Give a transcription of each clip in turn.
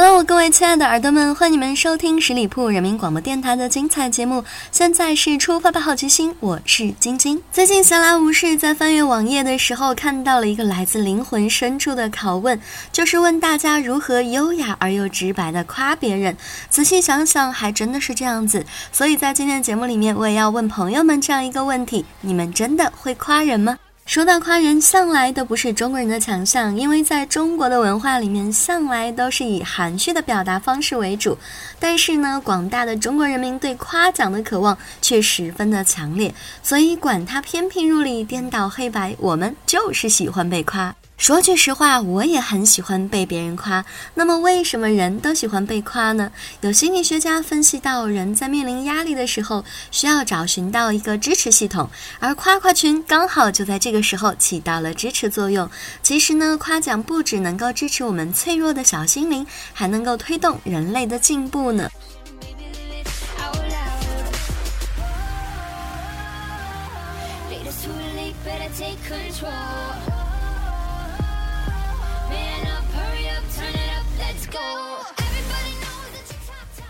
Hello，各位亲爱的耳朵们，欢迎你们收听十里铺人民广播电台的精彩节目。现在是出发吧，好奇心，我是晶晶。最近闲来无事，在翻阅网页的时候，看到了一个来自灵魂深处的拷问，就是问大家如何优雅而又直白的夸别人。仔细想想，还真的是这样子。所以在今天的节目里面，我也要问朋友们这样一个问题：你们真的会夸人吗？说到夸人，向来都不是中国人的强项，因为在中国的文化里面，向来都是以含蓄的表达方式为主。但是呢，广大的中国人民对夸奖的渴望却十分的强烈，所以管他偏僻入里、颠倒黑白，我们就是喜欢被夸。说句实话，我也很喜欢被别人夸。那么，为什么人都喜欢被夸呢？有心理学家分析到，人在面临压力的时候，需要找寻到一个支持系统，而夸夸群刚好就在这个时候起到了支持作用。其实呢，夸奖不只能够支持我们脆弱的小心灵，还能够推动人类的进步呢。go.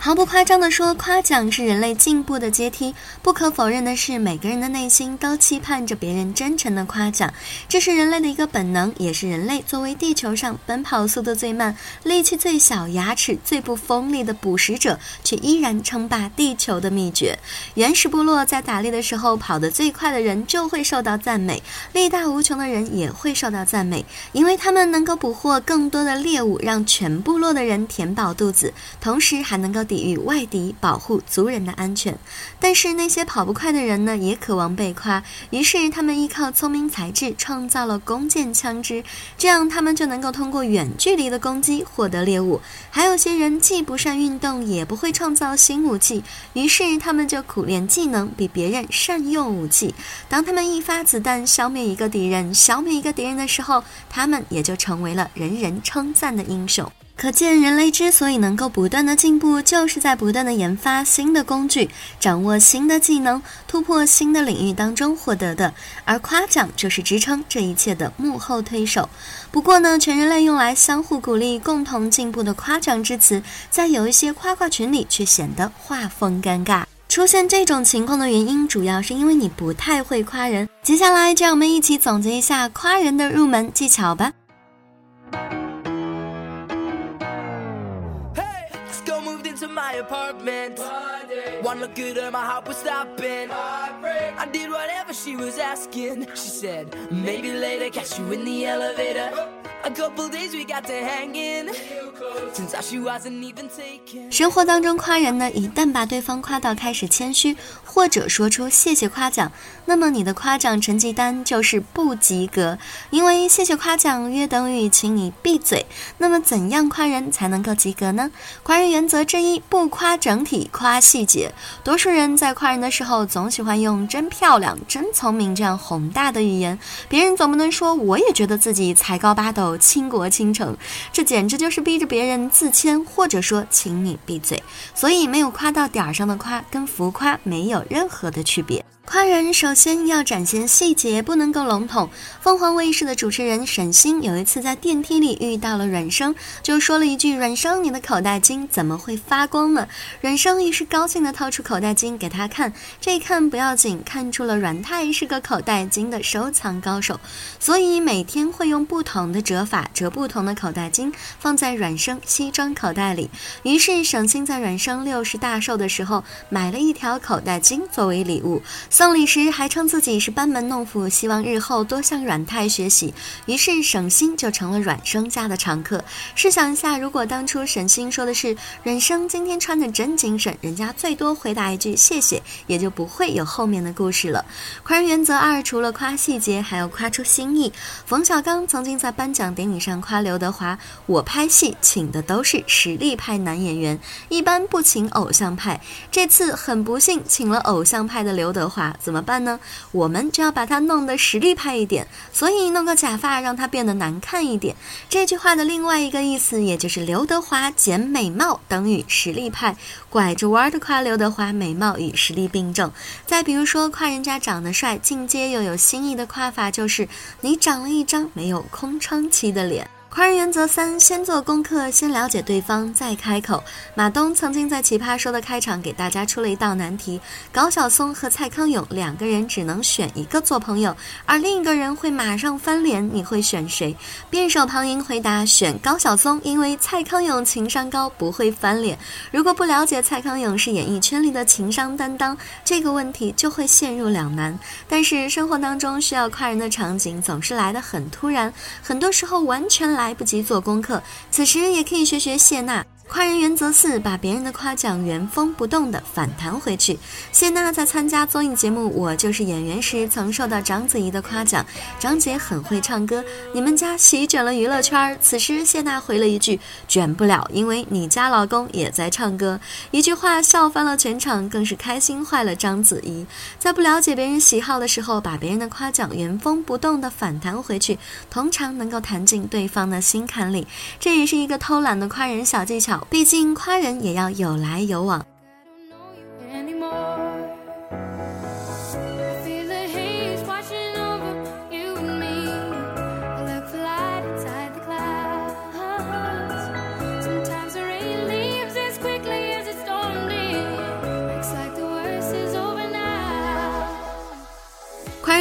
毫不夸张地说，夸奖是人类进步的阶梯。不可否认的是，每个人的内心都期盼着别人真诚的夸奖，这是人类的一个本能，也是人类作为地球上奔跑速度最慢、力气最小、牙齿最不锋利的捕食者，却依然称霸地球的秘诀。原始部落在打猎的时候，跑得最快的人就会受到赞美，力大无穷的人也会受到赞美，因为他们能够捕获更多的猎物，让全部落的人填饱肚子，同时还能够抵。与外敌保护族人的安全，但是那些跑不快的人呢，也渴望被夸。于是他们依靠聪明才智创造了弓箭枪支，这样他们就能够通过远距离的攻击获得猎物。还有些人既不善运动，也不会创造新武器，于是他们就苦练技能，比别人善用武器。当他们一发子弹消灭一个敌人，消灭一个敌人的时候，他们也就成为了人人称赞的英雄。可见，人类之所以能够不断的进步，就是在不断的研发新的工具，掌握新的技能，突破新的领域当中获得的。而夸奖就是支撑这一切的幕后推手。不过呢，全人类用来相互鼓励、共同进步的夸奖之词，在有一些夸夸群里却显得画风尴尬。出现这种情况的原因，主要是因为你不太会夸人。接下来，就让我们一起总结一下夸人的入门技巧吧。Apartment. One look at her, my heart was stopping. I did whatever she was asking. She said, maybe later, catch you in the elevator. A couple days we got to hang in. 生活当中夸人呢，一旦把对方夸到开始谦虚，或者说出谢谢夸奖，那么你的夸奖成绩单就是不及格。因为谢谢夸奖约等于请你闭嘴。那么怎样夸人才能够及格呢？夸人原则之一，不夸整体，夸细节。多数人在夸人的时候，总喜欢用“真漂亮”“真聪明”这样宏大的语言，别人总不能说我也觉得自己才高八斗、倾国倾城，这简直就是逼着别人。自谦，或者说，请你闭嘴。所以，没有夸到点儿上的夸，跟浮夸没有任何的区别。夸人首先要展现细节，不能够笼统。凤凰卫视的主持人沈星有一次在电梯里遇到了阮生，就说了一句：“阮生，你的口袋金怎么会发光呢？”阮生于是高兴地掏出口袋金给他看，这一看不要紧，看出了阮太是个口袋金的收藏高手，所以每天会用不同的折法折不同的口袋金放在阮生西装口袋里。于是沈星在阮生六十大寿的时候买了一条口袋金作为礼物。送礼时还称自己是班门弄斧，希望日后多向阮太学习，于是省心就成了阮生家的常客。试想一下，如果当初沈星说的是阮生今天穿的真精神，人家最多回答一句谢谢，也就不会有后面的故事了。夸人原则二，除了夸细节，还要夸出心意。冯小刚曾经在颁奖典礼上夸刘德华：“我拍戏请的都是实力派男演员，一般不请偶像派。这次很不幸，请了偶像派的刘德华。”怎么办呢？我们就要把它弄得实力派一点，所以弄个假发让它变得难看一点。这句话的另外一个意思，也就是刘德华减美貌等于实力派，拐着弯的夸刘德华美貌与实力并重。再比如说夸人家长得帅，进阶又有新意的夸法就是你长了一张没有空窗期的脸。夸人原则三：先做功课，先了解对方，再开口。马东曾经在《奇葩说》的开场给大家出了一道难题：高晓松和蔡康永两个人只能选一个做朋友，而另一个人会马上翻脸，你会选谁？辩手庞莹回答：选高晓松，因为蔡康永情商高，不会翻脸。如果不了解蔡康永是演艺圈里的情商担当，这个问题就会陷入两难。但是生活当中需要夸人的场景总是来得很突然，很多时候完全。来不及做功课，此时也可以学学谢娜。夸人原则四：把别人的夸奖原封不动的反弹回去。谢娜在参加综艺节目《我就是演员》时，曾受到章子怡的夸奖：“张姐很会唱歌，你们家席卷了娱乐圈。”此时谢娜回了一句：“卷不了，因为你家老公也在唱歌。”一句话笑翻了全场，更是开心坏了章子怡。在不了解别人喜好的时候，把别人的夸奖原封不动的反弹回去，通常能够弹进对方的心坎里。这也是一个偷懒的夸人小技巧。毕竟夸人也要有来有往。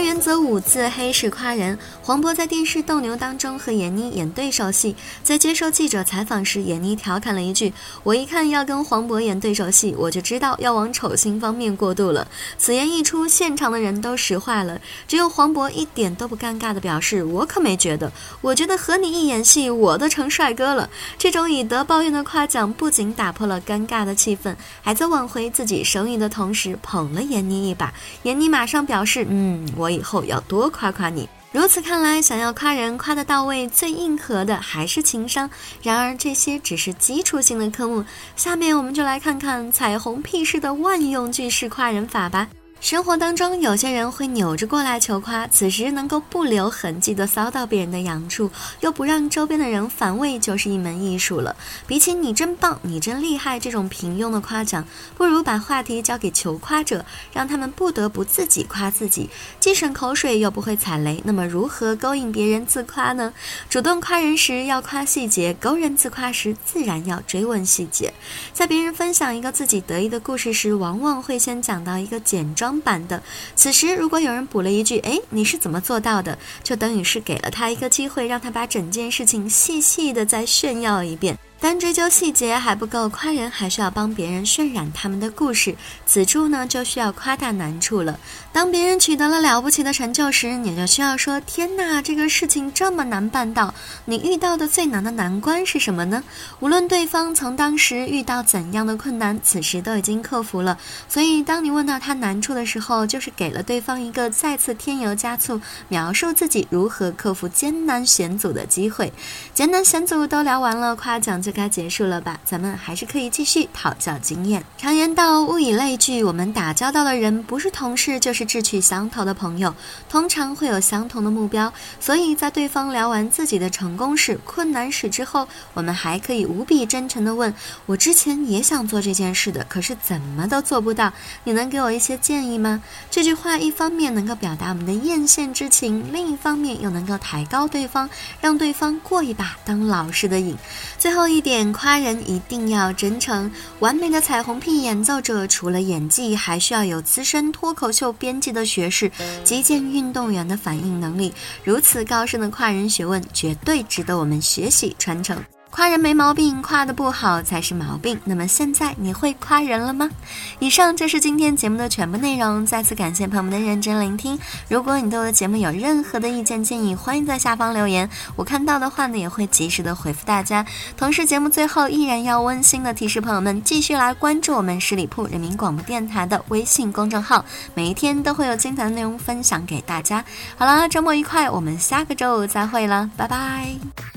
原则五：自黑是夸人。黄渤在电视《斗牛》当中和闫妮演对手戏，在接受记者采访时，闫妮调侃了一句：“我一看要跟黄渤演对手戏，我就知道要往丑星方面过渡了。”此言一出，现场的人都石化了，只有黄渤一点都不尴尬的表示：“我可没觉得，我觉得和你一演戏，我都成帅哥了。”这种以德报怨的夸奖，不仅打破了尴尬的气氛，还在挽回自己声誉的同时捧了闫妮一把。闫妮马上表示：“嗯，我。”我以后要多夸夸你。如此看来，想要夸人夸得到位，最硬核的还是情商。然而，这些只是基础性的科目。下面我们就来看看彩虹屁式的万用句式夸人法吧。生活当中，有些人会扭着过来求夸，此时能够不留痕迹地骚到别人的痒处，又不让周边的人反胃，就是一门艺术了。比起“你真棒”“你真厉害”这种平庸的夸奖，不如把话题交给求夸者，让他们不得不自己夸自己，既省口水又不会踩雷。那么，如何勾引别人自夸呢？主动夸人时要夸细节，勾人自夸时自然要追问细节。在别人分享一个自己得意的故事时，往往会先讲到一个简钢板的，此时如果有人补了一句“哎，你是怎么做到的”，就等于是给了他一个机会，让他把整件事情细细的再炫耀一遍。单追究细节还不够，夸人还需要帮别人渲染他们的故事。此处呢，就需要夸大难处了。当别人取得了了不起的成就时，你就需要说：“天哪，这个事情这么难办到！你遇到的最难的难关是什么呢？”无论对方从当时遇到怎样的困难，此时都已经克服了。所以，当你问到他难处的时候，就是给了对方一个再次添油加醋，描述自己如何克服艰难险阻的机会。艰难险阻都聊完了，夸奖。就该结束了吧，咱们还是可以继续讨教经验。常言道，物以类聚，我们打交道的人不是同事就是志趣相投的朋友，通常会有相同的目标。所以在对方聊完自己的成功史、困难史之后，我们还可以无比真诚地问：我之前也想做这件事的，可是怎么都做不到，你能给我一些建议吗？这句话一方面能够表达我们的艳羡之情，另一方面又能够抬高对方，让对方过一把当老师的瘾。最后一。一点夸人一定要真诚。完美的彩虹屁演奏者，除了演技，还需要有资深脱口秀编辑的学识，击剑运动员的反应能力。如此高深的夸人学问，绝对值得我们学习传承。夸人没毛病，夸的不好才是毛病。那么现在你会夸人了吗？以上就是今天节目的全部内容。再次感谢朋友们的认真聆听。如果你对我的节目有任何的意见建议，欢迎在下方留言，我看到的话呢也会及时的回复大家。同时，节目最后依然要温馨的提示朋友们，继续来关注我们十里铺人民广播电台的微信公众号，每一天都会有精彩的内容分享给大家。好了，周末愉快，我们下个周五再会了，拜拜。